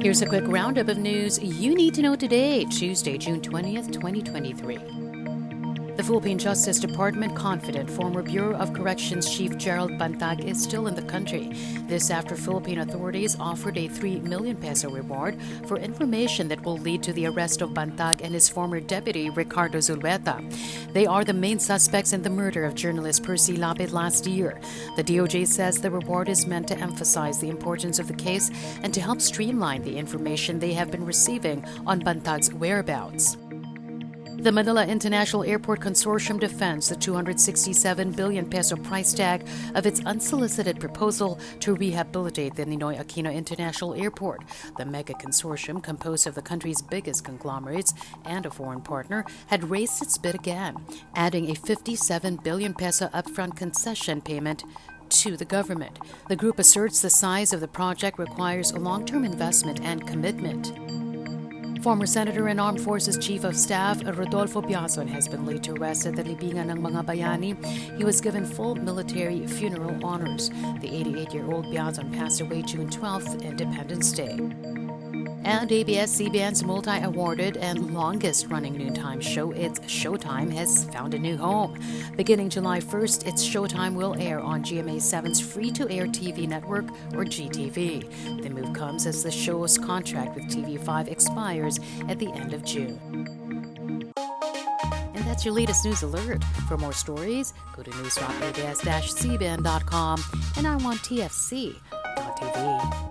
Here's a quick roundup of news you need to know today, Tuesday, June 20th, 2023. The Philippine Justice Department confident former Bureau of Corrections Chief Gerald Bantag is still in the country. This after Philippine authorities offered a 3 million peso reward for information that will lead to the arrest of Bantag and his former deputy Ricardo Zulueta. They are the main suspects in the murder of journalist Percy Lapid last year. The DOJ says the reward is meant to emphasize the importance of the case and to help streamline the information they have been receiving on Bantag's whereabouts. The Manila International Airport Consortium defends the 267 billion peso price tag of its unsolicited proposal to rehabilitate the Ninoy Aquino International Airport. The mega consortium, composed of the country's biggest conglomerates and a foreign partner, had raised its bid again, adding a 57 billion peso upfront concession payment to the government. The group asserts the size of the project requires a long term investment and commitment. Former Senator and Armed Forces Chief of Staff Rodolfo Biazon has been laid to rest at the Libingan ng mga bayani. He was given full military funeral honors. The 88-year-old Biazon passed away June 12th, Independence Day. And ABS-CBN's multi-awarded and longest-running noontime show, It's Showtime, has found a new home. Beginning July 1st, It's Showtime will air on GMA7's free-to-air TV network, or GTV. The move comes as the show's contract with TV5 expires at the end of June. And that's your latest news alert. For more stories, go to news.abs-cbn.com and iWantTFC.tv.